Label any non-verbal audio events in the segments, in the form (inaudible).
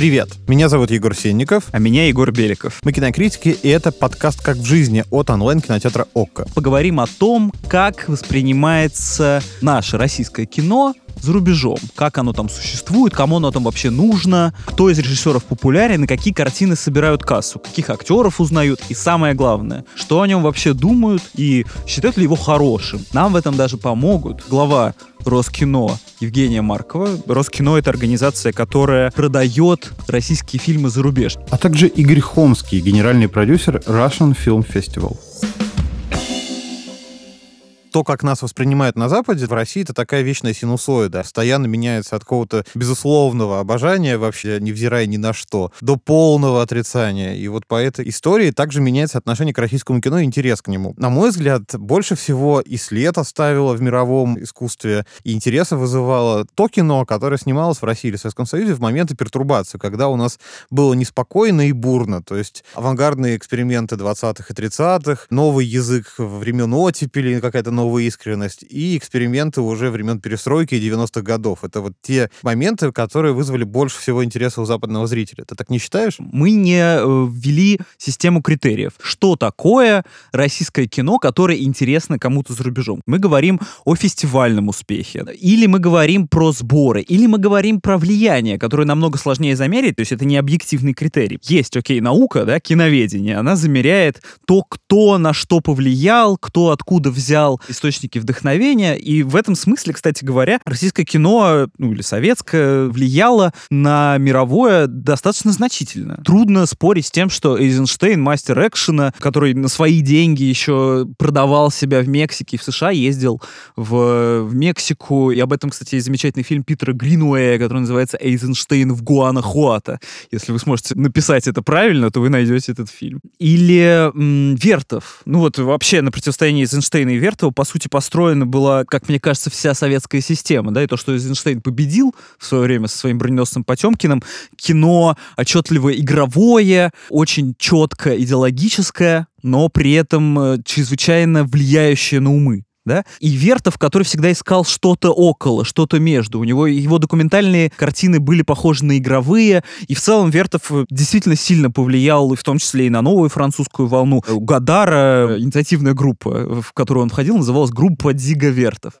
Привет, меня зовут Егор Сенников. А меня Егор Беликов. Мы кинокритики, и это подкаст «Как в жизни» от онлайн-кинотеатра «Окко». Поговорим о том, как воспринимается наше российское кино за рубежом. Как оно там существует, кому оно там вообще нужно, кто из режиссеров популярен и какие картины собирают кассу, каких актеров узнают и самое главное, что о нем вообще думают и считают ли его хорошим. Нам в этом даже помогут глава Роскино Евгения Маркова. Роскино — это организация, которая продает российские фильмы за рубеж. А также Игорь Хомский, генеральный продюсер Russian Film Festival то, как нас воспринимают на Западе, в России это такая вечная синусоида. Постоянно меняется от какого-то безусловного обожания, вообще невзирая ни на что, до полного отрицания. И вот по этой истории также меняется отношение к российскому кино и интерес к нему. На мой взгляд, больше всего и след оставило в мировом искусстве, и интереса вызывало то кино, которое снималось в России или в Советском Союзе в моменты пертурбации, когда у нас было неспокойно и бурно. То есть авангардные эксперименты 20-х и 30-х, новый язык времен оттепели, какая-то новая искренность, и эксперименты уже времен перестройки и 90-х годов. Это вот те моменты, которые вызвали больше всего интереса у западного зрителя. Ты так не считаешь? Мы не э, ввели систему критериев. Что такое российское кино, которое интересно кому-то за рубежом? Мы говорим о фестивальном успехе. Или мы говорим про сборы. Или мы говорим про влияние, которое намного сложнее замерить. То есть это не объективный критерий. Есть, окей, наука, да, киноведение. Она замеряет то, кто на что повлиял, кто откуда взял источники вдохновения. И в этом смысле, кстати говоря, российское кино, ну или советское, влияло на мировое достаточно значительно. Трудно спорить с тем, что Эйзенштейн, мастер экшена, который на свои деньги еще продавал себя в Мексике в США, ездил в, в Мексику. И об этом, кстати, есть замечательный фильм Питера Гринуэя, который называется «Эйзенштейн в Гуанахуато». Если вы сможете написать это правильно, то вы найдете этот фильм. Или м, Вертов. Ну вот вообще на противостоянии Эйзенштейна и Вертова, по сути, построена была, как мне кажется, вся советская система, да, и то, что Эйзенштейн победил в свое время со своим броненосцем Потемкиным, кино отчетливо игровое, очень четко идеологическое, но при этом э, чрезвычайно влияющее на умы да, и Вертов, который всегда искал что-то около, что-то между. У него его документальные картины были похожи на игровые, и в целом Вертов э, действительно сильно повлиял, в том числе и на новую французскую волну. У Гадара инициативная группа, в которую он входил, называлась группа Дзига Вертов.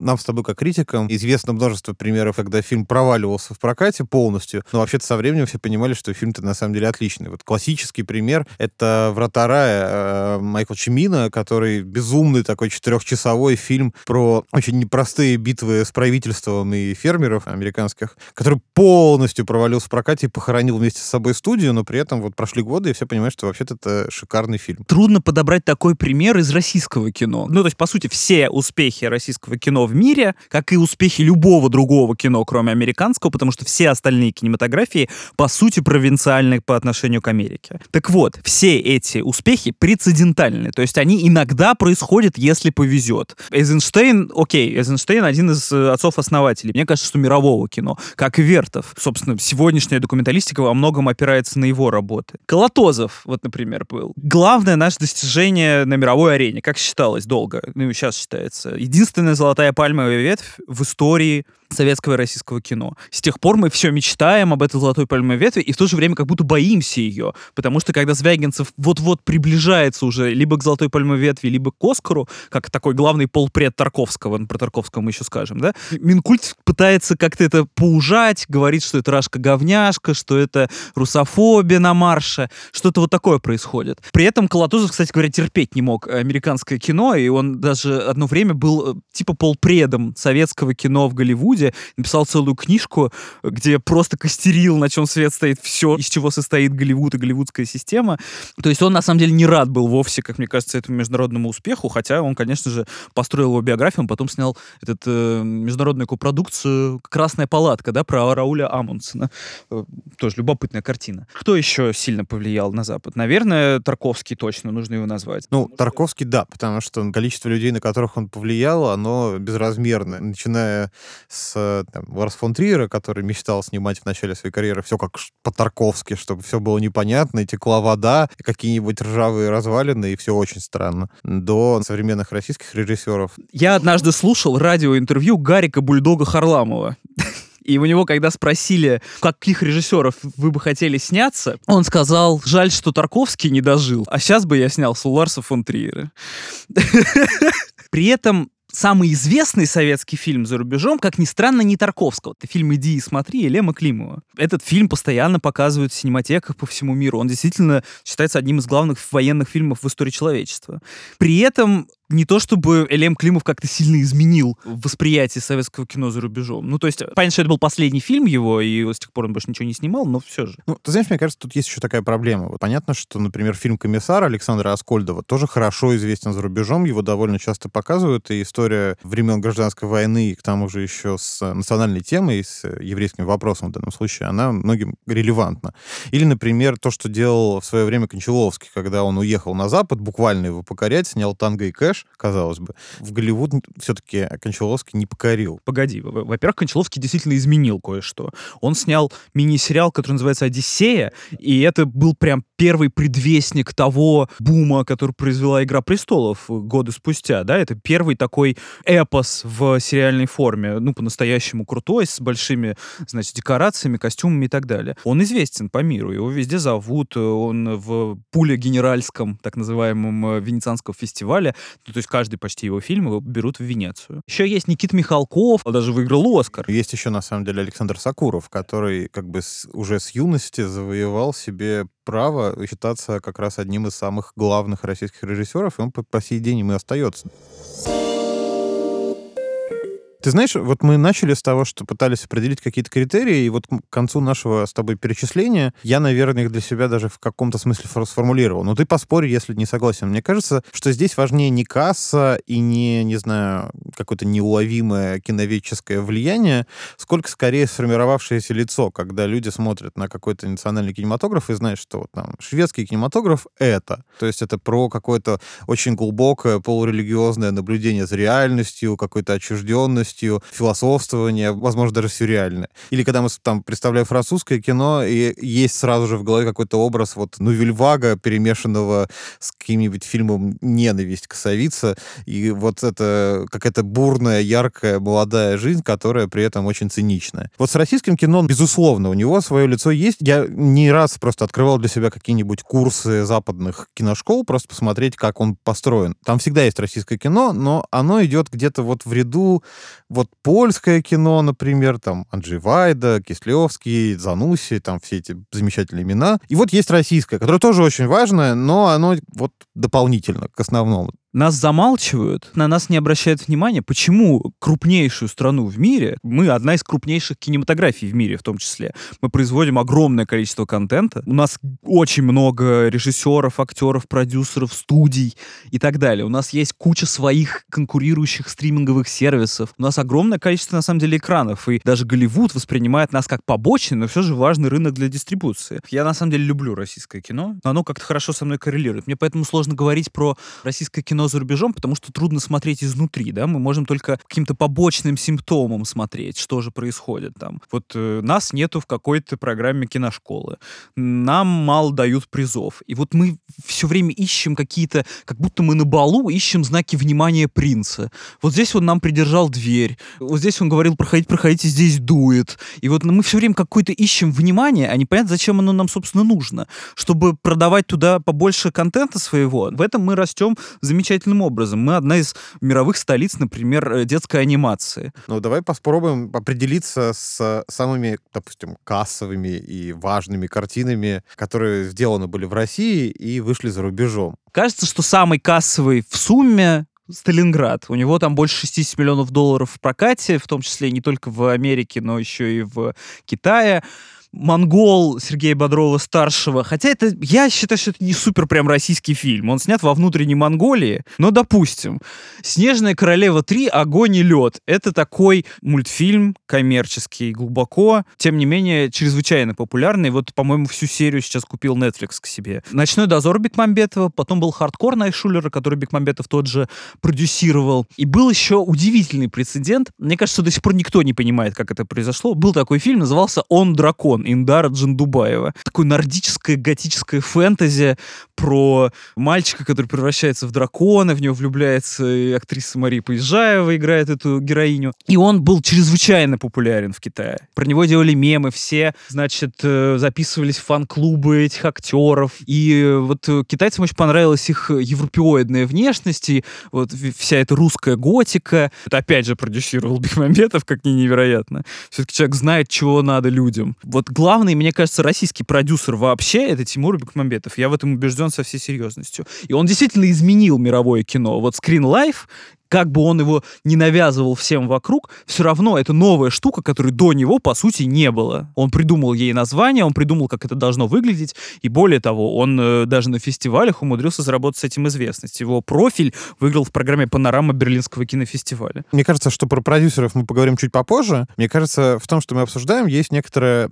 Нам с тобой, как критикам, известно множество примеров, когда фильм проваливался в прокате полностью, но вообще-то со временем все понимали, что фильм-то на самом деле отличный. Вот классический пример — это «Врата рая» э, Майкла Чимина, который безумный такой четырехчасовой фильм про очень непростые битвы с правительством и фермеров американских, который полностью провалился в прокате и похоронил вместе с собой студию, но при этом вот прошли годы, и все понимают, что вообще-то это шикарный фильм. Трудно подобрать такой пример из российского кино. Ну, то есть, по сути, все успехи российского кино в мире, как и успехи любого другого кино, кроме американского, потому что все остальные кинематографии, по сути, провинциальны по отношению к Америке. Так вот, все эти успехи прецедентальны, то есть они иногда происходят, если повезет. Эйзенштейн, окей, Эйзенштейн один из э, отцов-основателей, мне кажется, что мирового кино, как и Вертов. Собственно, сегодняшняя документалистика во многом опирается на его работы. Колотозов, вот, например, был. Главное наше достижение на мировой арене, как считалось долго, ну и сейчас считается. Единственная золотая пальмовая ветвь в истории советского и российского кино. С тех пор мы все мечтаем об этой золотой пальмовой ветви и в то же время как будто боимся ее, потому что когда Звягинцев вот-вот приближается уже либо к золотой пальмовой ветви, либо к Оскару, как такой главный полпред Тарковского, ну, про Тарковского мы еще скажем, да, Минкульт пытается как-то это поужать, говорит, что это рашка-говняшка, что это русофобия на марше, что-то вот такое происходит. При этом Колотузов, кстати говоря, терпеть не мог американское кино, и он даже одно время был э, типа полпредом советского кино в Голливуде, написал целую книжку, где просто костерил, на чем свет стоит все, из чего состоит Голливуд и голливудская система. То есть он, на самом деле, не рад был вовсе, как мне кажется, этому международному успеху, хотя он, конечно же, построил его биографию, он потом снял этот э, международную копродукцию «Красная палатка», да, про Рауля Амундсена. Э, тоже любопытная картина. Кто еще сильно повлиял на Запад? Наверное, Тарковский точно, нужно его назвать. Ну, Тарковский, да, потому что количество людей, на которых он повлиял, оно безразмерное. Начиная с с там, Ларс фон Триера, который мечтал снимать в начале своей карьеры все как по-тарковски, чтобы все было непонятно, и текла вода, и какие-нибудь ржавые развалины, и все очень странно, до современных российских режиссеров. Я однажды слушал радиоинтервью Гарика Бульдога Харламова (laughs) И у него, когда спросили, каких режиссеров вы бы хотели сняться, он сказал, жаль, что Тарковский не дожил, а сейчас бы я снял Суларса фон Триера. (laughs) При этом самый известный советский фильм за рубежом, как ни странно, не Тарковского. Это фильм «Иди и смотри» Елема Климова. Этот фильм постоянно показывают в синематеках по всему миру. Он действительно считается одним из главных военных фильмов в истории человечества. При этом не то чтобы Элем Климов как-то сильно изменил восприятие советского кино за рубежом. Ну, то есть, понятно, что это был последний фильм его, и с тех пор он больше ничего не снимал, но все же. Ну, ты знаешь, мне кажется, тут есть еще такая проблема. Вот понятно, что, например, фильм «Комиссар» Александра Аскольдова тоже хорошо известен за рубежом, его довольно часто показывают, и история времен гражданской войны, к тому же еще с национальной темой, с еврейским вопросом в данном случае, она многим релевантна. Или, например, то, что делал в свое время Кончаловский, когда он уехал на Запад, буквально его покорять, снял «Танго и кэш», казалось бы. В Голливуд все-таки Кончаловский не покорил. Погоди, во-первых, Кончаловский действительно изменил кое-что. Он снял мини-сериал, который называется «Одиссея», и это был прям первый предвестник того бума, который произвела «Игра престолов» годы спустя, да, это первый такой эпос в сериальной форме, ну, по-настоящему крутой, с большими, значит, декорациями, костюмами и так далее. Он известен по миру, его везде зовут, он в пуле генеральском, так называемом, э, Венецианском фестивале, ну, то есть каждый почти его фильм берут в Венецию. Еще есть Никит Михалков, он даже выиграл Оскар. Есть еще, на самом деле, Александр Сакуров, который как бы с, уже с юности завоевал себе право считаться как раз одним из самых главных российских режиссеров, и он по, по сей день им и остается. Ты знаешь, вот мы начали с того, что пытались определить какие-то критерии, и вот к концу нашего с тобой перечисления я, наверное, их для себя даже в каком-то смысле сформулировал. Но ты поспорь, если не согласен. Мне кажется, что здесь важнее не касса и не, не знаю, какое-то неуловимое киноведческое влияние, сколько скорее сформировавшееся лицо, когда люди смотрят на какой-то национальный кинематограф и знают, что вот там шведский кинематограф — это. То есть это про какое-то очень глубокое полурелигиозное наблюдение за реальностью, какой-то отчужденностью, полностью философствование, возможно, даже сюрреальное. Или когда мы там представляем французское кино, и есть сразу же в голове какой-то образ вот ну Вильвага, перемешанного с каким-нибудь фильмом «Ненависть» Косовица, и вот это какая-то бурная, яркая, молодая жизнь, которая при этом очень циничная. Вот с российским кино, безусловно, у него свое лицо есть. Я не раз просто открывал для себя какие-нибудь курсы западных киношкол, просто посмотреть, как он построен. Там всегда есть российское кино, но оно идет где-то вот в ряду вот польское кино, например, там Анджей Вайда, Кислевский, Зануси, там все эти замечательные имена. И вот есть российское, которое тоже очень важное, но оно вот дополнительно к основному. Нас замалчивают, на нас не обращают внимания. Почему крупнейшую страну в мире, мы одна из крупнейших кинематографий в мире в том числе, мы производим огромное количество контента, у нас очень много режиссеров, актеров, продюсеров, студий и так далее. У нас есть куча своих конкурирующих стриминговых сервисов. У нас огромное количество, на самом деле, экранов. И даже Голливуд воспринимает нас как побочный, но все же важный рынок для дистрибуции. Я, на самом деле, люблю российское кино, но оно как-то хорошо со мной коррелирует. Мне поэтому сложно говорить про российское кино кино за рубежом, потому что трудно смотреть изнутри, да, мы можем только каким-то побочным симптомам смотреть, что же происходит там. Вот э, нас нету в какой-то программе киношколы, нам мало дают призов, и вот мы все время ищем какие-то, как будто мы на балу ищем знаки внимания принца. Вот здесь он нам придержал дверь, вот здесь он говорил, проходите, проходите, здесь дует. И вот мы все время какое-то ищем внимание, а непонятно, зачем оно нам, собственно, нужно. Чтобы продавать туда побольше контента своего, в этом мы растем замечательно замечательным образом. Мы одна из мировых столиц, например, э, детской анимации. Ну, давай попробуем определиться с самыми, допустим, кассовыми и важными картинами, которые сделаны были в России и вышли за рубежом. Кажется, что самый кассовый в сумме Сталинград. У него там больше 60 миллионов долларов в прокате, в том числе не только в Америке, но еще и в Китае. Монгол Сергея Бодрова-старшего. Хотя это, я считаю, что это не супер прям российский фильм. Он снят во внутренней Монголии. Но, допустим, «Снежная королева 3. Огонь и лед». Это такой мультфильм коммерческий, глубоко, тем не менее, чрезвычайно популярный. Вот, по-моему, всю серию сейчас купил Netflix к себе. «Ночной дозор» Бекмамбетова, потом был «Хардкор» Найшулера, который Бекмамбетов тот же продюсировал. И был еще удивительный прецедент. Мне кажется, до сих пор никто не понимает, как это произошло. Был такой фильм, назывался «Он дракон» Дракон Индара Джандубаева. Такое нордическое готическое фэнтези про мальчика, который превращается в дракона, в него влюбляется и актриса Мария Поезжаева, играет эту героиню. И он был чрезвычайно популярен в Китае. Про него делали мемы, все, значит, э, записывались фан-клубы этих актеров. И вот э, китайцам очень понравилась их европеоидная внешность, и вот вся эта русская готика. Это опять же продюсировал Бекмамбетов, как ни невероятно. Все-таки человек знает, чего надо людям. Вот главный, мне кажется, российский продюсер вообще — это Тимур Бекмамбетов. Я в этом убежден со всей серьезностью. И он действительно изменил мировое кино. Вот Screen Life как бы он его не навязывал всем вокруг, все равно это новая штука, которой до него, по сути, не было. Он придумал ей название, он придумал, как это должно выглядеть, и более того, он э, даже на фестивалях умудрился заработать с этим известность. Его профиль выиграл в программе «Панорама Берлинского кинофестиваля». Мне кажется, что про продюсеров мы поговорим чуть попозже. Мне кажется, в том, что мы обсуждаем, есть некоторая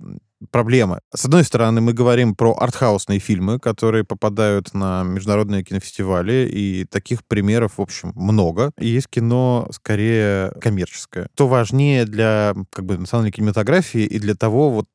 проблема. С одной стороны, мы говорим про артхаусные фильмы, которые попадают на международные кинофестивали, и таких примеров, в общем, много. И есть кино скорее коммерческое. Что важнее для как бы, национальной кинематографии и для того, вот,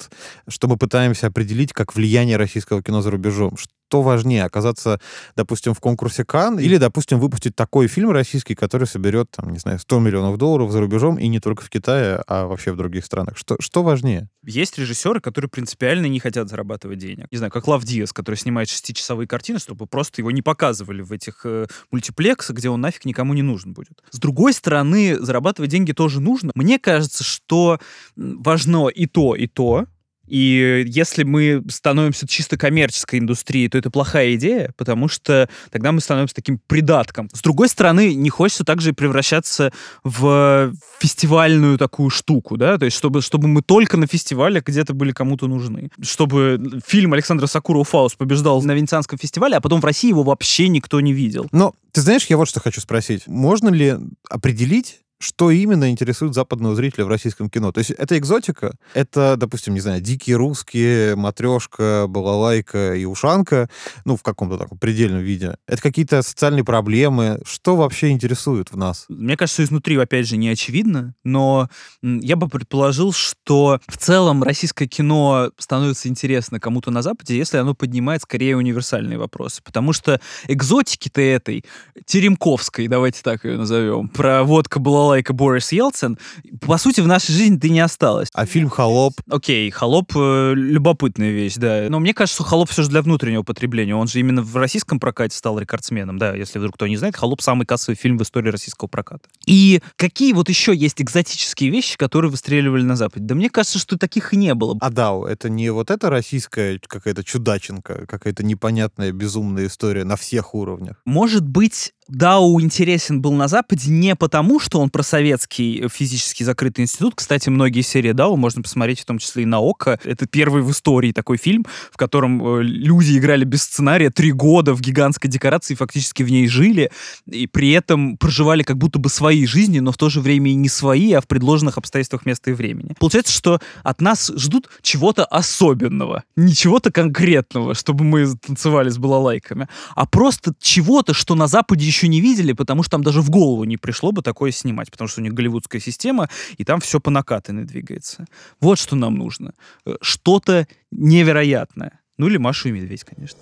что мы пытаемся определить как влияние российского кино за рубежом что важнее, оказаться, допустим, в конкурсе Кан или, допустим, выпустить такой фильм российский, который соберет, там, не знаю, 100 миллионов долларов за рубежом и не только в Китае, а вообще в других странах. Что, что важнее? Есть режиссеры, которые принципиально не хотят зарабатывать денег. Не знаю, как Лав Диас, который снимает шестичасовые картины, чтобы просто его не показывали в этих э, мультиплексах, где он нафиг никому не нужен будет. С другой стороны, зарабатывать деньги тоже нужно. Мне кажется, что важно и то, и то, и если мы становимся чисто коммерческой индустрией, то это плохая идея, потому что тогда мы становимся таким придатком. С другой стороны, не хочется также превращаться в фестивальную такую штуку, да, то есть чтобы, чтобы мы только на фестивале где-то были кому-то нужны. Чтобы фильм Александра Сакурова «Фауст» побеждал на Венецианском фестивале, а потом в России его вообще никто не видел. Но ты знаешь, я вот что хочу спросить. Можно ли определить, что именно интересует западного зрителя в российском кино. То есть это экзотика, это, допустим, не знаю, дикие русские, матрешка, балалайка и ушанка, ну, в каком-то таком предельном виде. Это какие-то социальные проблемы. Что вообще интересует в нас? Мне кажется, изнутри, опять же, не очевидно, но я бы предположил, что в целом российское кино становится интересно кому-то на Западе, если оно поднимает скорее универсальные вопросы. Потому что экзотики-то этой, Теремковской, давайте так ее назовем, про водка, балалайка, лайка Борис Елцин, по сути, в нашей жизни ты не осталось. А фильм «Холоп»? Окей, «Холоп» э, — любопытная вещь, да. Но мне кажется, что «Холоп» все же для внутреннего потребления. Он же именно в российском прокате стал рекордсменом, да, если вдруг кто не знает. «Холоп» — самый кассовый фильм в истории российского проката. И какие вот еще есть экзотические вещи, которые выстреливали на Западе? Да мне кажется, что таких и не было. А да, это не вот эта российская какая-то чудаченка, какая-то непонятная безумная история на всех уровнях? Может быть, Дау интересен был на Западе не потому, что он про советский физически закрытый институт. Кстати, многие серии Дау можно посмотреть, в том числе и на ОККО. Это первый в истории такой фильм, в котором э, люди играли без сценария три года в гигантской декорации, фактически в ней жили, и при этом проживали как будто бы свои жизни, но в то же время и не свои, а в предложенных обстоятельствах места и времени. Получается, что от нас ждут чего-то особенного, не чего-то конкретного, чтобы мы танцевали с балалайками, а просто чего-то, что на Западе еще еще не видели, потому что там даже в голову не пришло бы такое снимать, потому что у них голливудская система, и там все по накатанной двигается. Вот что нам нужно. Э, что-то невероятное. Ну или Машу и Медведь, конечно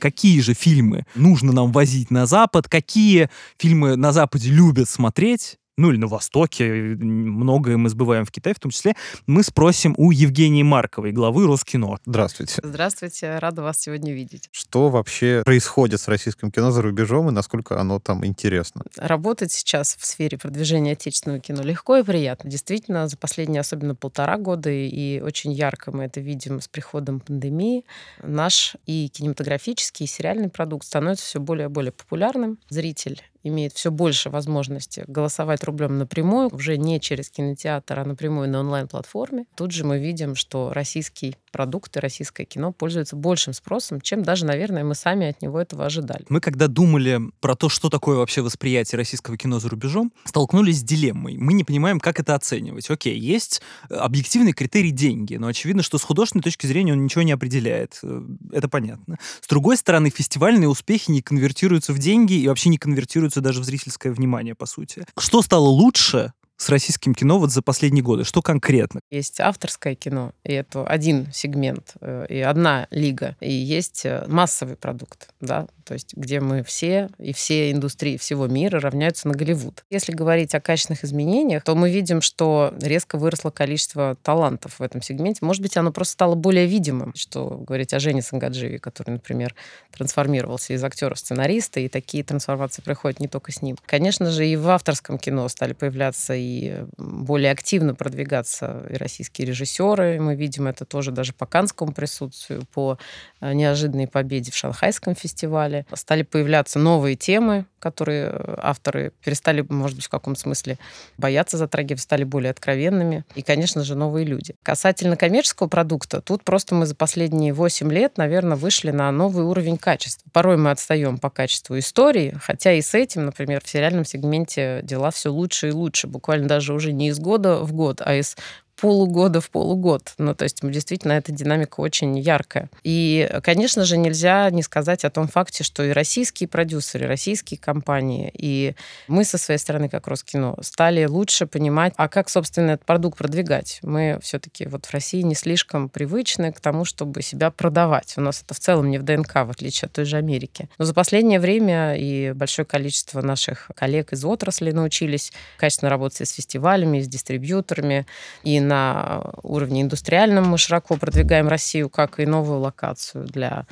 какие же фильмы нужно нам возить на Запад, какие фильмы на Западе любят смотреть, ну или на Востоке, многое мы сбываем в Китае в том числе, мы спросим у Евгении Марковой, главы Роскино. Здравствуйте. Здравствуйте, рада вас сегодня видеть. Что вообще происходит с российским кино за рубежом и насколько оно там интересно? Работать сейчас в сфере продвижения отечественного кино легко и приятно. Действительно, за последние особенно полтора года, и очень ярко мы это видим с приходом пандемии, наш и кинематографический, и сериальный продукт становится все более и более популярным. Зритель имеет все больше возможности голосовать рублем напрямую, уже не через кинотеатр, а напрямую на онлайн-платформе. Тут же мы видим, что российский продукт и российское кино пользуются большим спросом, чем даже, наверное, мы сами от него этого ожидали. Мы когда думали про то, что такое вообще восприятие российского кино за рубежом, столкнулись с дилеммой. Мы не понимаем, как это оценивать. Окей, есть объективный критерий деньги, но очевидно, что с художественной точки зрения он ничего не определяет. Э, это понятно. С другой стороны, фестивальные успехи не конвертируются в деньги и вообще не конвертируются даже в зрительское внимание, по сути. Что стало лучше с российским кино вот за последние годы? Что конкретно? Есть авторское кино, и это один сегмент, э, и одна лига. И есть э, массовый продукт, да, то есть где мы все и все индустрии всего мира равняются на Голливуд. Если говорить о качественных изменениях, то мы видим, что резко выросло количество талантов в этом сегменте. Может быть, оно просто стало более видимым, что говорить о Жене Сангаджиеве, который, например, трансформировался из актера в сценариста, и такие трансформации происходят не только с ним. Конечно же, и в авторском кино стали появляться и более активно продвигаться и российские режиссеры. Мы видим это тоже даже по канскому присутствию, по э, неожиданной победе в Шанхайском фестивале. Стали появляться новые темы, которые э, авторы перестали, может быть, в каком-то смысле бояться затрагивать, стали более откровенными. И, конечно же, новые люди. Касательно коммерческого продукта, тут просто мы за последние 8 лет, наверное, вышли на новый уровень качества. Порой мы отстаем по качеству истории, хотя и с этим, например, в сериальном сегменте дела все лучше и лучше. Буквально даже уже не из года в год, а из полугода в полугод. Ну, то есть действительно эта динамика очень яркая. И, конечно же, нельзя не сказать о том факте, что и российские продюсеры, и российские компании, и мы со своей стороны, как Роскино, стали лучше понимать, а как, собственно, этот продукт продвигать. Мы все-таки вот в России не слишком привычны к тому, чтобы себя продавать. У нас это в целом не в ДНК, в отличие от той же Америки. Но за последнее время и большое количество наших коллег из отрасли научились качественно работать с фестивалями, с дистрибьюторами, и на уровне индустриальном. Мы широко продвигаем Россию как и новую локацию для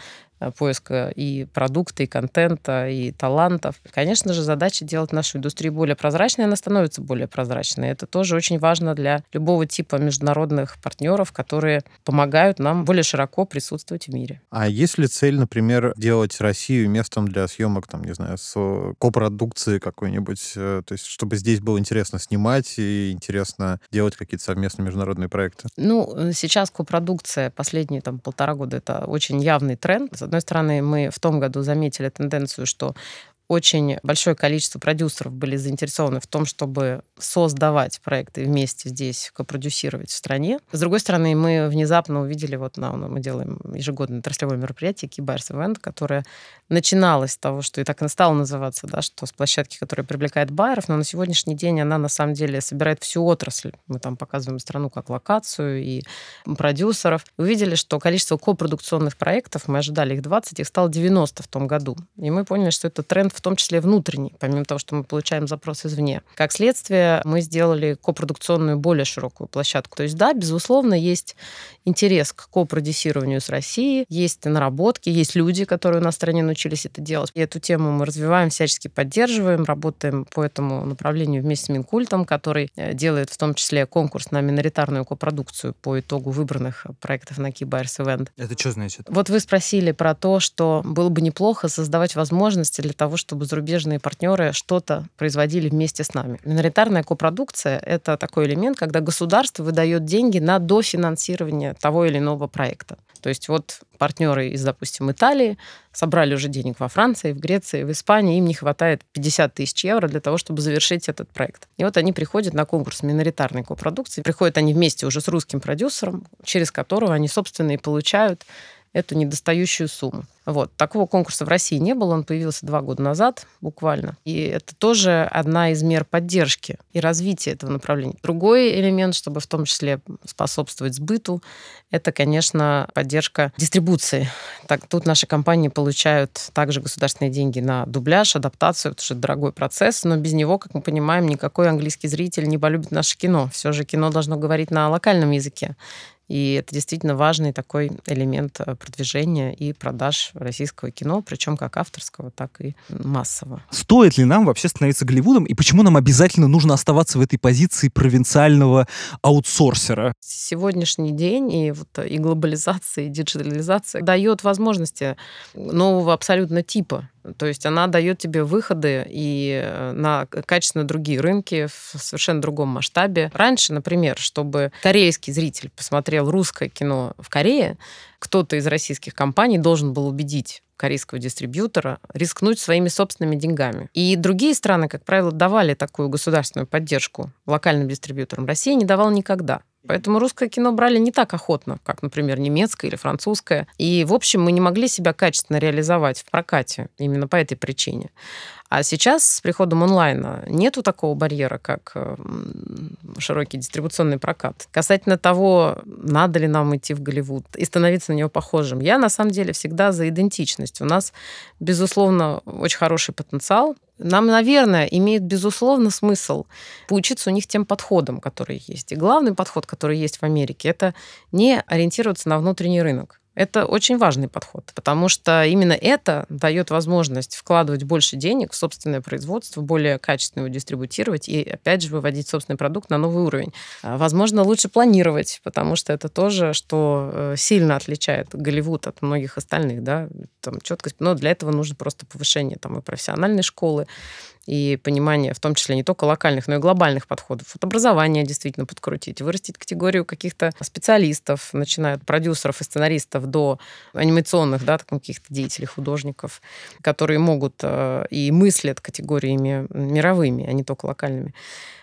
поиска и продукта, и контента, и талантов. Конечно же, задача делать нашу индустрию более прозрачной, она становится более прозрачной. Это тоже очень важно для любого типа международных партнеров, которые помогают нам более широко присутствовать в мире. А есть ли цель, например, делать Россию местом для съемок, там, не знаю, с копродукции какой-нибудь, э, то есть чтобы здесь было интересно снимать и интересно делать какие-то совместные международные проекты? Ну, э, сейчас копродукция последние там полтора года это очень явный тренд одной стороны, мы в том году заметили тенденцию, что очень большое количество продюсеров были заинтересованы в том, чтобы создавать проекты вместе здесь, копродюсировать в стране. С другой стороны, мы внезапно увидели, вот на, мы делаем ежегодное отраслевое мероприятие Keybar's Event, которое начиналось с того, что и так и стало называться, да, что с площадки, которая привлекает байеров, но на сегодняшний день она на самом деле собирает всю отрасль. Мы там показываем страну как локацию и продюсеров. Увидели, что количество копродукционных проектов, мы ожидали их 20, их стало 90 в том году. И мы поняли, что это тренд в том числе внутренний, помимо того, что мы получаем запрос извне. Как следствие, мы сделали копродукционную более широкую площадку. То есть, да, безусловно, есть интерес к копродюсированию с Россией, есть наработки, есть люди, которые у нас в стране научились это делать. И эту тему мы развиваем, всячески поддерживаем, работаем по этому направлению вместе с Минкультом, который э, делает в том числе конкурс на миноритарную копродукцию по итогу выбранных проектов на Key Buyers Event. Это что значит? Вот вы спросили про то, что было бы неплохо создавать возможности для того, чтобы зарубежные партнеры что-то производили вместе с нами. Миноритарная копродукция — это такой элемент, когда государство выдает деньги на дофинансирование того или иного проекта. То есть вот партнеры из, допустим, Италии собрали уже денег во Франции, в Греции, в Испании, им не хватает 50 тысяч евро для того, чтобы завершить этот проект. И вот они приходят на конкурс миноритарной копродукции, приходят они вместе уже с русским продюсером, через которого они, собственно, и получают эту недостающую сумму. Вот. Такого конкурса в России не было, он появился два года назад буквально. И это тоже одна из мер поддержки и развития этого направления. Другой элемент, чтобы в том числе способствовать сбыту, это, конечно, поддержка дистрибуции. Так, тут наши компании получают также государственные деньги на дубляж, адаптацию, потому что это дорогой процесс, но без него, как мы понимаем, никакой английский зритель не полюбит наше кино. Все же кино должно говорить на локальном языке. И это действительно важный такой элемент э, продвижения и продаж российского кино, причем как авторского, так и массового. Стоит ли нам вообще становиться Голливудом, и почему нам обязательно нужно оставаться в этой позиции провинциального аутсорсера? Сегодняшний день и, вот, и глобализация, и диджитализация дает возможности нового абсолютно типа то есть она дает тебе выходы и э, на качественно другие рынки в совершенно другом масштабе. Раньше, например, чтобы корейский зритель посмотрел русское кино в Корее, кто-то из российских компаний должен был убедить корейского дистрибьютора рискнуть своими собственными деньгами. И другие страны, как правило, давали такую государственную поддержку локальным дистрибьюторам. Россия не давала никогда. Поэтому русское кино брали не так охотно, как, например, немецкое или французское. И, в общем, мы не могли себя качественно реализовать в прокате именно по этой причине. А сейчас с приходом онлайна нету такого барьера, как э, широкий дистрибуционный прокат. Касательно того, надо ли нам идти в Голливуд и становиться на него похожим, я на самом деле всегда за идентичность. У нас, безусловно, очень хороший потенциал. Нам, наверное, имеет, безусловно, смысл поучиться у них тем подходам, которые есть. И главный подход, который есть в Америке, это не ориентироваться на внутренний рынок. Это очень важный подход, потому что именно это дает возможность вкладывать больше денег в собственное производство, более качественно его дистрибутировать и, опять же, выводить собственный продукт на новый уровень. А, возможно, лучше планировать, потому что это тоже, что э, сильно отличает Голливуд от многих остальных, да, там четкость, но для этого нужно просто повышение там и профессиональной школы, и понимание, в том числе не только локальных, но и глобальных подходов. Вот образование действительно подкрутить, вырастить категорию каких-то специалистов, начиная от продюсеров и сценаристов до анимационных, да, каких-то деятелей, художников, которые могут э, и мыслят категориями мировыми, а не только локальными.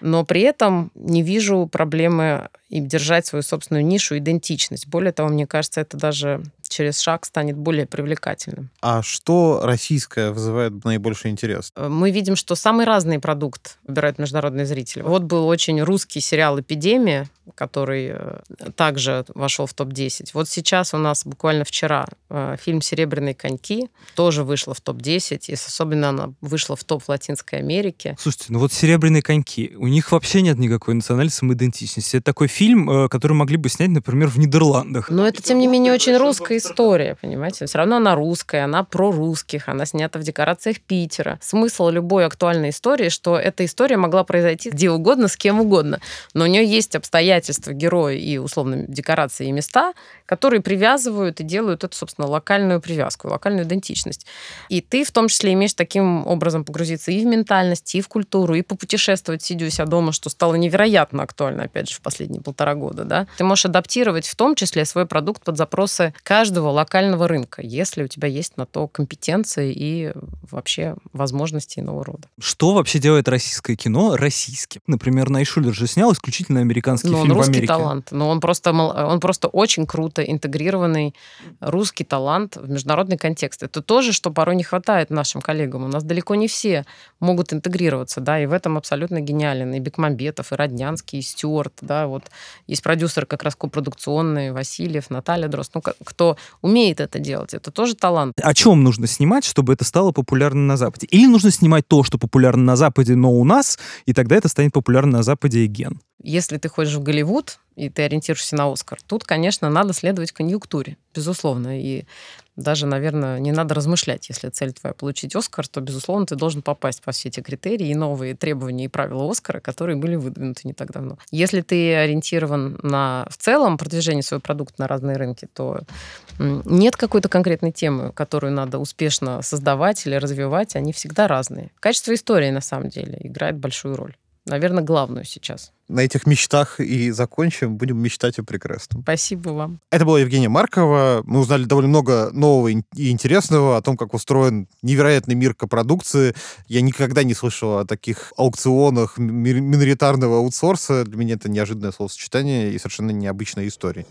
Но при этом не вижу проблемы и держать свою собственную нишу, идентичность. Более того, мне кажется, это даже через шаг станет более привлекательным. А что российское вызывает наибольший интерес? Э, мы видим, что самый разный продукт выбирают международные зрители. Вот был очень русский сериал «Эпидемия», который э, также вошел в топ-10. Вот сейчас у нас буквально вчера э, фильм «Серебряные коньки» тоже вышла в топ-10, и особенно она вышла в топ в Латинской Америке. Слушайте, ну вот «Серебряные коньки», у них вообще нет никакой национальной самоидентичности. Это такой фильм, который могли бы снять, например, в Нидерландах. Но это, тем не менее, очень русская история, понимаете? Все равно она русская, она про русских, она снята в декорациях Питера. Смысл любой актуальной истории, что эта история могла произойти где угодно, с кем угодно. Но у нее есть обстоятельства героя и, условно, декорации и места, которые привязывают и делают эту, собственно, локальную привязку, локальную идентичность. И ты в том числе имеешь таким образом погрузиться и в ментальность, и в культуру, и попутешествовать, сидя у себя дома, что стало невероятно актуально, опять же, в последние полтора года. Да? Ты можешь адаптировать в том числе свой продукт под запросы каждого локального рынка, если у тебя есть на то компетенции и вообще возможности иного рода. Что вообще делает российское кино российским? Например, Найшулер же снял исключительно американский но фильм он русский в Америке. талант, но он просто, он просто очень круто интегрированный русский талант в международный контекст. Это тоже, что порой не хватает нашим коллегам. У нас далеко не все могут интегрироваться, да, и в этом абсолютно гениален. И Бекмамбетов, и Роднянский, и Стюарт, да, вот есть продюсеры как раз копродукционные, Васильев, Наталья Дрозд, ну, кто умеет это делать, это тоже талант. О чем нужно снимать, чтобы это стало популярно на Западе? Или нужно снимать то, что популярно на Западе, но у нас, и тогда это станет популярно на Западе и ген? Если ты ходишь в Голливуд, и ты ориентируешься на Оскар, тут, конечно, надо следовать конъюнктуре, безусловно. И даже, наверное, не надо размышлять, если цель твоя получить Оскар, то, безусловно, ты должен попасть по все эти критерии и новые требования и правила Оскара, которые были выдвинуты не так давно. Если ты ориентирован на в целом продвижение своего продукта на разные рынки, то нет какой-то конкретной темы, которую надо успешно создавать или развивать, они всегда разные. Качество истории, на самом деле, играет большую роль наверное, главную сейчас. На этих мечтах и закончим. Будем мечтать о прекрасном. Спасибо вам. Это была Евгения Маркова. Мы узнали довольно много нового и интересного о том, как устроен невероятный мир копродукции. Я никогда не слышал о таких аукционах миноритарного аутсорса. Для меня это неожиданное словосочетание и совершенно необычная история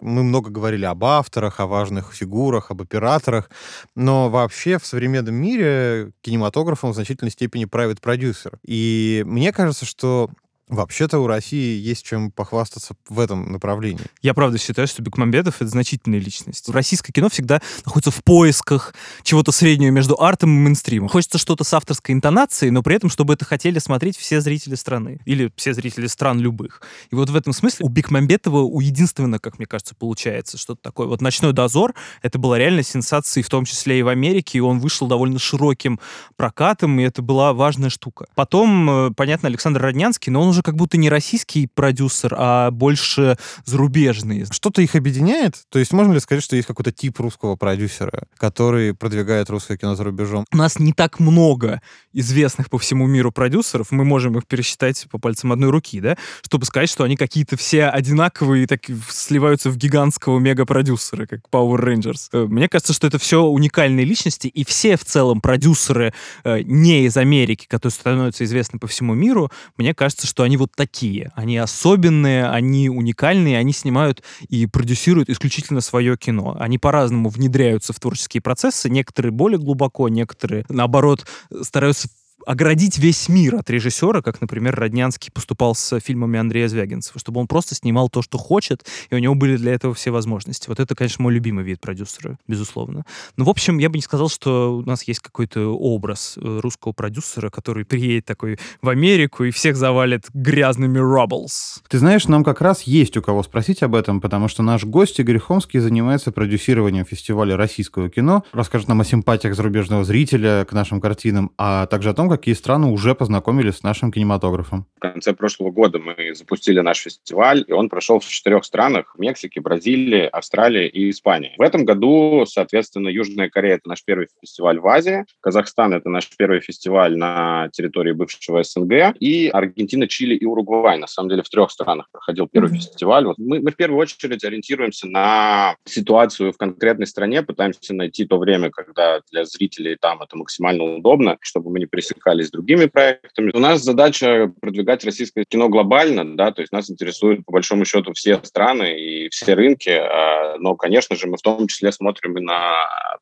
мы много говорили об авторах, о важных фигурах, об операторах, но вообще в современном мире кинематографом в значительной степени правит продюсер. И мне кажется, что Вообще-то у России есть чем похвастаться в этом направлении. Я правда считаю, что Бекмамбетов — это значительная личность. Российское кино всегда находится в поисках чего-то среднего между артом и мейнстримом. Хочется что-то с авторской интонацией, но при этом, чтобы это хотели смотреть все зрители страны. Или все зрители стран любых. И вот в этом смысле у Бекмамбетова у единственного, как мне кажется, получается что-то такое. Вот «Ночной дозор» — это была реально сенсацией, в том числе и в Америке, и он вышел довольно широким прокатом, и это была важная штука. Потом, э, понятно, Александр Роднянский, но он уже как будто не российский продюсер, а больше зарубежный. Что-то их объединяет? То есть можно ли сказать, что есть какой-то тип русского продюсера, который продвигает русское кино за рубежом? У нас не так много известных по всему миру продюсеров, мы можем их пересчитать по пальцам одной руки, да, чтобы сказать, что они какие-то все одинаковые и так сливаются в гигантского мега-продюсера, как Power Rangers. Э, мне кажется, что это все уникальные личности, и все в целом продюсеры э, не из Америки, которые становятся известны по всему миру, мне кажется, что они вот такие. Они особенные, они уникальные, они снимают и продюсируют исключительно свое кино. Они по-разному внедряются в творческие процессы. Некоторые более глубоко, некоторые, наоборот, стараются оградить весь мир от режиссера, как, например, Роднянский поступал с фильмами Андрея Звягинцева, чтобы он просто снимал то, что хочет, и у него были для этого все возможности. Вот это, конечно, мой любимый вид продюсера, безусловно. Но, в общем, я бы не сказал, что у нас есть какой-то образ э, русского продюсера, который приедет такой в Америку и всех завалит грязными rubbles. Ты знаешь, нам как раз есть у кого спросить об этом, потому что наш гость Игорь Хомский занимается продюсированием фестиваля российского кино, расскажет нам о симпатиях зарубежного зрителя к нашим картинам, а также о том, какие страны уже познакомились с нашим кинематографом? В конце прошлого года мы запустили наш фестиваль, и он прошел в четырех странах – Мексике, Бразилии, Австралии и Испании. В этом году, соответственно, Южная Корея – это наш первый фестиваль в Азии, Казахстан – это наш первый фестиваль на территории бывшего СНГ, и Аргентина, Чили и Уругвай. На самом деле в трех странах проходил первый mm-hmm. фестиваль. Вот мы, мы в первую очередь ориентируемся на ситуацию в конкретной стране, пытаемся найти то время, когда для зрителей там это максимально удобно, чтобы мы не пересекали пересекались с другими проектами. У нас задача продвигать российское кино глобально, да, то есть нас интересуют по большому счету все страны и все рынки, а, но, конечно же, мы в том числе смотрим и на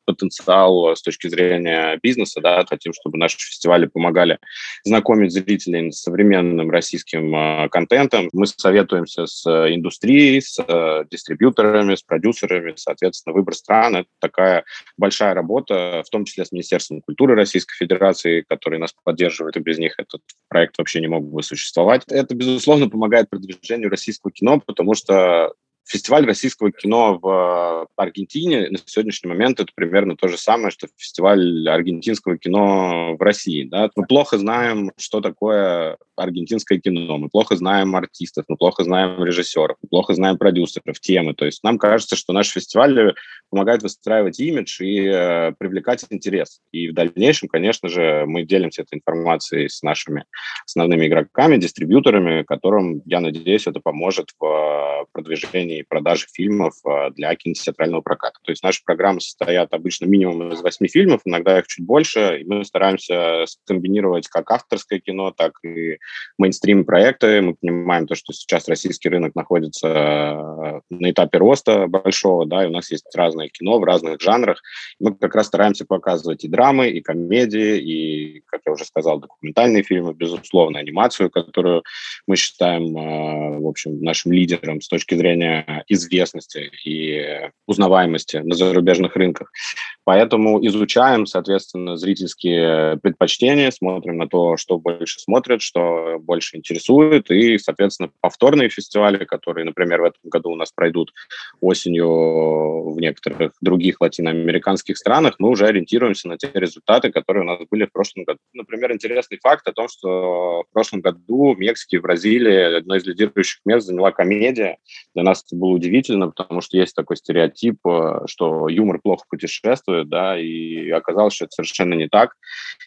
потенциал с точки зрения бизнеса, да, хотим, чтобы наши фестивали помогали знакомить зрителей с современным российским а, контентом. Мы советуемся с индустрией, с а, дистрибьюторами, с продюсерами, соответственно, выбор стран – это такая большая работа, в том числе с Министерством культуры Российской Федерации, который нас поддерживает, и без них этот проект вообще не мог бы существовать. Это, безусловно, помогает продвижению российского кино, потому что Фестиваль российского кино в Аргентине на сегодняшний момент это примерно то же самое, что фестиваль аргентинского кино в России. Да? Мы плохо знаем, что такое аргентинское кино, мы плохо знаем артистов, мы плохо знаем режиссеров, мы плохо знаем продюсеров, темы. То есть нам кажется, что наш фестиваль помогает выстраивать имидж и э, привлекать интерес. И в дальнейшем, конечно же, мы делимся этой информацией с нашими основными игроками, дистрибьюторами, которым, я надеюсь, это поможет в продвижении и продажи фильмов а, для кинотеатрального проката. То есть наши программы состоят обычно минимум из восьми фильмов, иногда их чуть больше, и мы стараемся скомбинировать как авторское кино, так и мейнстрим-проекты. Мы понимаем то, что сейчас российский рынок находится а, на этапе роста большого, да, и у нас есть разное кино в разных жанрах. Мы как раз стараемся показывать и драмы, и комедии, и, как я уже сказал, документальные фильмы, безусловно, анимацию, которую мы считаем, а, в общем, нашим лидером с точки зрения известности и узнаваемости на зарубежных рынках. Поэтому изучаем, соответственно, зрительские предпочтения, смотрим на то, что больше смотрят, что больше интересует, и, соответственно, повторные фестивали, которые, например, в этом году у нас пройдут осенью в некоторых других латиноамериканских странах, мы уже ориентируемся на те результаты, которые у нас были в прошлом году. Например, интересный факт о том, что в прошлом году в Мексике и Бразилии одно из лидирующих мест заняла комедия. Для нас это было удивительно, потому что есть такой стереотип, э, что юмор плохо путешествует, да, и оказалось, что это совершенно не так.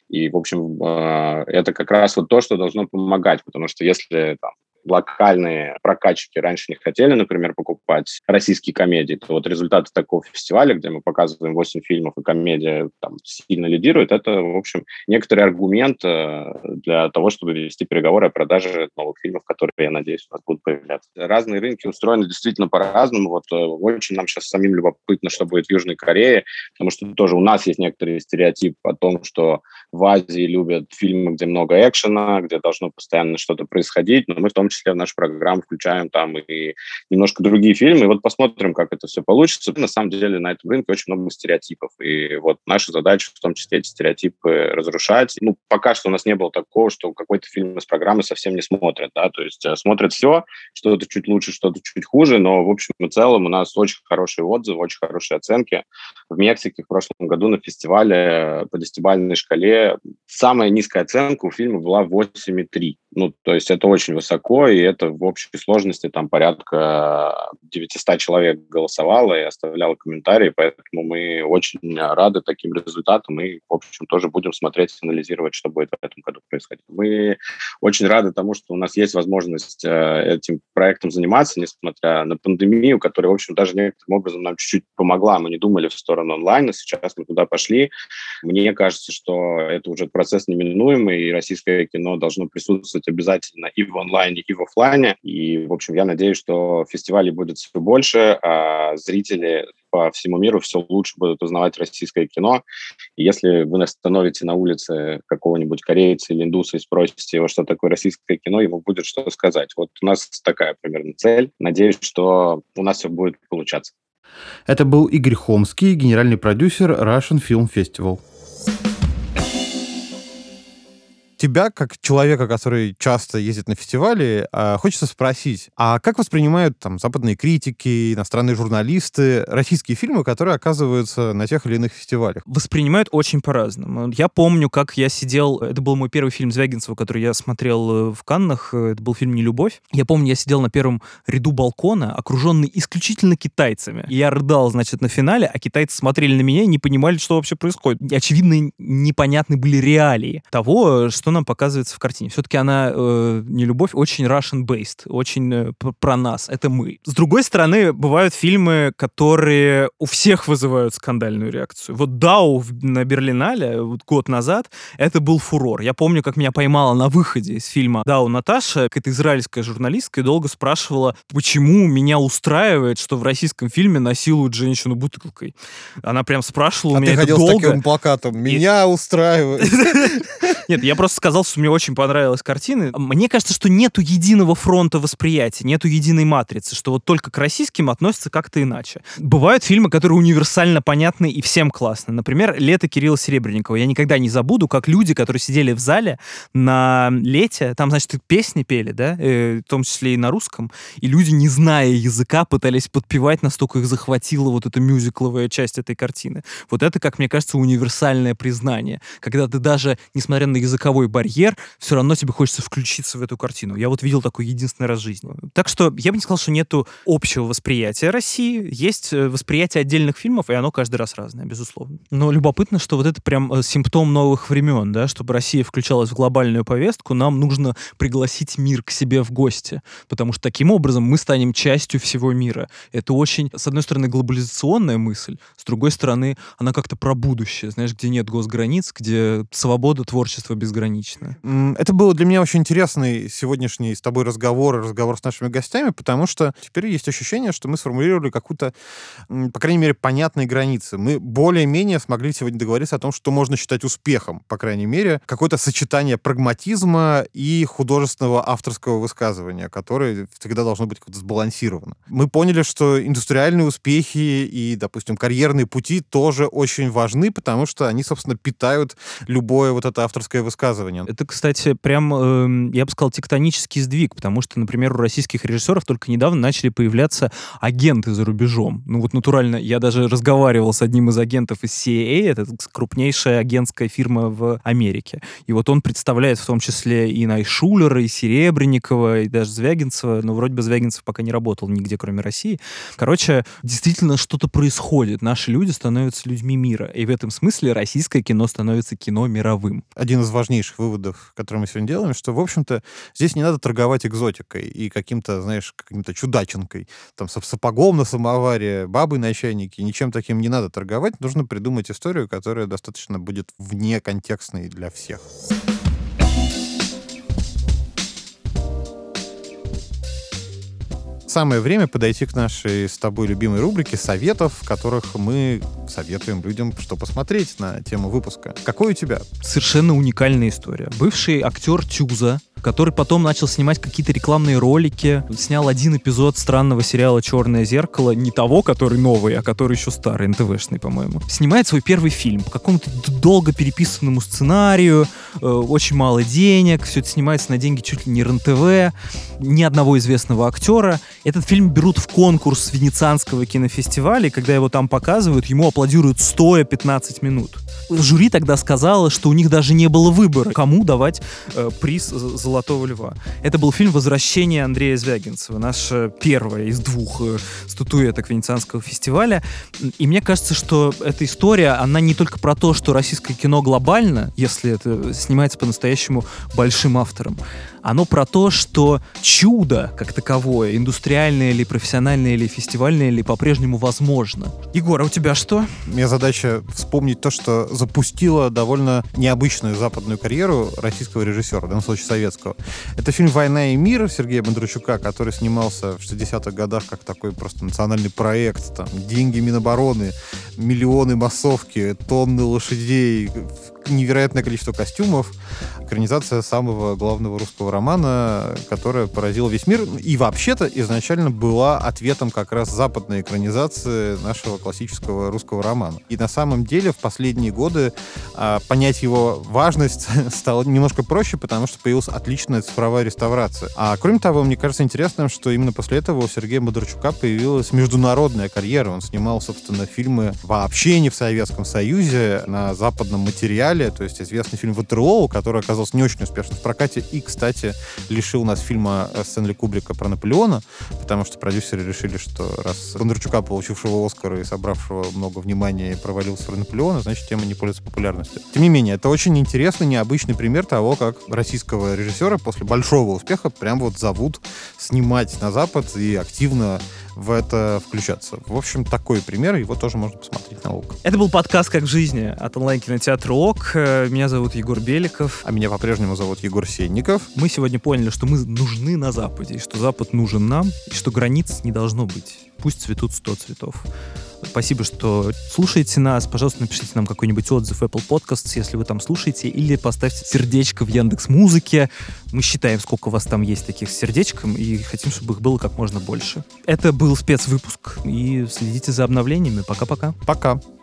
И, в общем, э, это как раз вот то, что должно помогать, потому что если там, локальные прокатчики раньше не хотели, например, покупать российские комедии, то вот результаты такого фестиваля, где мы показываем 8 фильмов, и комедия там сильно лидирует, это, в общем, некоторый аргумент э, для того, чтобы вести переговоры о продаже новых фильмов, которые, я надеюсь, у нас будут появляться. Разные рынки устроены действительно по-разному. Вот э, очень нам сейчас самим любопытно, что будет в Южной Корее, потому что тоже у нас есть некоторый стереотип о том, что в Азии любят фильмы, где много экшена, где должно постоянно что-то происходить, но мы в том числе числе в нашу программу включаем там и немножко другие фильмы. И вот посмотрим, как это все получится. На самом деле на этом рынке очень много стереотипов. И вот наша задача в том числе эти стереотипы разрушать. Ну, пока что у нас не было такого, что какой-то фильм из программы совсем не смотрят, да, то есть э, смотрят все, что-то чуть лучше, что-то чуть хуже, но в общем и целом у нас очень хорошие отзывы, очень хорошие оценки. В Мексике в прошлом году на фестивале по десятибалльной шкале самая низкая оценка у фильма была 8,3. Ну, то есть это очень высоко, и это в общей сложности там порядка 900 человек голосовало и оставляло комментарии, поэтому мы очень рады таким результатам и, в общем, тоже будем смотреть, анализировать, что будет в этом году происходить. Мы очень рады тому, что у нас есть возможность э, этим проектом заниматься, несмотря на пандемию, которая, в общем, даже некоторым образом нам чуть-чуть помогла. Мы не думали в сторону онлайна, сейчас мы туда пошли. Мне кажется, что это уже процесс неминуемый, и российское кино должно присутствовать присутствовать обязательно и в онлайне, и в офлайне. И, в общем, я надеюсь, что фестивалей будет все больше, а зрители по всему миру все лучше будут узнавать российское кино. И если вы остановите на улице какого-нибудь корейца или индуса и спросите его, что такое российское кино, ему будет что сказать. Вот у нас такая примерно цель. Надеюсь, что у нас все будет получаться. Это был Игорь Хомский, генеральный продюсер Russian Film Festival тебя, как человека, который часто ездит на фестивали, а, хочется спросить, а как воспринимают там западные критики, иностранные журналисты российские фильмы, которые оказываются на тех или иных фестивалях? Воспринимают очень по-разному. Я помню, как я сидел, это был мой первый фильм Звягинцева, который я смотрел э, в Каннах, это был фильм «Не любовь». Я помню, я сидел на первом ряду балкона, окруженный исключительно китайцами. Я рыдал, значит, на финале, а китайцы смотрели на меня и не понимали, что вообще происходит. Очевидно, непонятны были реалии того, что что нам показывается в картине. Все-таки она, э, не любовь, очень Russian-based, очень э, про нас, это мы. С другой стороны, бывают фильмы, которые у всех вызывают скандальную реакцию. Вот «Дау» на Берлинале вот год назад, это был фурор. Я помню, как меня поймала на выходе из фильма «Дау» Наташа, какая-то израильская журналистка, и долго спрашивала, почему меня устраивает, что в российском фильме насилуют женщину бутылкой. Она прям спрашивала а меня ты это ходил долго. с таким плакатом «Меня устраивает». (laughs) Нет, я просто сказал, что мне очень понравилась картина. Мне кажется, что нету единого фронта восприятия, нету единой матрицы, что вот только к российским относятся как-то иначе. Бывают фильмы, которые универсально понятны и всем классно. Например, «Лето» Кирилла Серебренникова. Я никогда не забуду, как люди, которые сидели в зале на лете, там, значит, песни пели, да, э, в том числе и на русском, и люди, не зная языка, пытались подпевать, настолько их захватила вот эта мюзикловая часть этой картины. Вот это, как мне кажется, универсальное признание. Когда ты даже, несмотря на языковой барьер, все равно тебе хочется включиться в эту картину. Я вот видел такой единственный раз в жизни. Так что я бы не сказал, что нету общего восприятия России. Есть э, восприятие отдельных фильмов, и оно каждый раз разное, безусловно. Но любопытно, что вот это прям э, симптом новых времен, да, чтобы Россия включалась в глобальную повестку, нам нужно пригласить мир к себе в гости, потому что таким образом мы станем частью всего мира. Это очень, с одной стороны, глобализационная мысль, с другой стороны, она как-то про будущее, знаешь, где нет госграниц, где свобода творчества безгранична. Это был для меня очень интересный сегодняшний с тобой разговор, разговор с нашими гостями, потому что теперь есть ощущение, что мы сформулировали какую-то, по крайней мере, понятные границы. Мы более-менее смогли сегодня договориться о том, что можно считать успехом, по крайней мере, какое-то сочетание прагматизма и художественного авторского высказывания, которое всегда должно быть как-то сбалансировано. Мы поняли, что индустриальные успехи и, допустим, карьерные пути тоже очень важны, потому что они, собственно, питают любое вот это авторское высказывание. Это, кстати, прям, э, я бы сказал, тектонический сдвиг, потому что, например, у российских режиссеров только недавно начали появляться агенты за рубежом. Ну вот натурально, я даже разговаривал с одним из агентов из CIA, это крупнейшая агентская фирма в Америке. И вот он представляет в том числе и Найшулера, и Серебренникова, и даже Звягинцева. Но вроде бы Звягинцев пока не работал нигде, кроме России. Короче, действительно что-то происходит. Наши люди становятся людьми мира. И в этом смысле российское кино становится кино мировым. Один из важнейших выводов, который мы сегодня делаем, что, в общем-то, здесь не надо торговать экзотикой и каким-то, знаешь, каким-то чудаченкой. Там, сапогом на самоваре, бабой на чайнике. Ничем таким не надо торговать. Нужно придумать историю, которая достаточно будет вне контекстной для всех. Самое время подойти к нашей с тобой любимой рубрике советов, в которых мы советуем людям, что посмотреть на тему выпуска. Какой у тебя? Совершенно уникальная история. Бывший актер Тюза, который потом начал снимать какие-то рекламные ролики, снял один эпизод странного сериала «Черное зеркало», не того, который новый, а который еще старый, НТВшный, по-моему. Снимает свой первый фильм по какому-то долго переписанному сценарию, э, очень мало денег, все это снимается на деньги чуть ли не РНТВ, ни одного известного актера. Этот фильм берут в конкурс Венецианского кинофестиваля, и когда его там показывают, ему аплодируют стоя 15 минут. Жюри тогда сказала, что у них даже не было выбора, кому давать э, приз «Золотого льва». Это был фильм «Возвращение Андрея Звягинцева», наша первая из двух э, статуэток Венецианского фестиваля. И мне кажется, что эта история, она не только про то, что российское кино глобально, если это снимается по-настоящему большим автором, оно про то, что чудо как таковое, индустриальное или профессиональное или фестивальное или по-прежнему возможно. Егор, а у тебя что? У меня задача вспомнить то, что запустило довольно необычную западную карьеру российского режиссера, в данном случае советского. Это фильм «Война и мир» Сергея Бондарчука, который снимался в 60-х годах как такой просто национальный проект. Там, деньги Минобороны, миллионы массовки, тонны лошадей, невероятное количество костюмов. Экранизация самого главного русского романа, которая поразила весь мир. И вообще-то изначально была ответом как раз западной экранизации нашего классического русского романа. И на самом деле в последние годы а, понять его важность (laughs) стало немножко проще, потому что появилась отличная цифровая реставрация. А кроме того, мне кажется интересным, что именно после этого у Сергея Бондарчука появилась международная карьера. Он снимал, собственно, фильмы вообще не в Советском Союзе, на западном материале, то есть известный фильм «Ватерлоу», который оказался не очень успешным в прокате и, кстати, лишил нас фильма Стэнли Кубрика про Наполеона, потому что продюсеры решили, что раз Бондарчука, получившего Оскара и собравшего много внимания, провалился про Наполеона, значит, тема не пользуется популярностью. Тем не менее, это очень интересный, необычный пример того, как российского режиссера после большого успеха прям вот зовут снимать на Запад и активно в это включаться. В общем, такой пример, его тоже можно посмотреть на ОК. Это был подкаст «Как в жизни» от онлайн-кинотеатра ОК. Меня зовут Егор Беликов. А меня по-прежнему зовут Егор Сенников. Мы сегодня поняли, что мы нужны на Западе, и что Запад нужен нам, и что границ не должно быть. Пусть цветут сто цветов. Спасибо, что слушаете нас. Пожалуйста, напишите нам какой-нибудь отзыв Apple Podcasts, если вы там слушаете, или поставьте сердечко в Яндекс Музыке. Мы считаем, сколько у вас там есть таких сердечком, и хотим, чтобы их было как можно больше. Это был спецвыпуск, и следите за обновлениями. Пока-пока. Пока. -пока. Пока.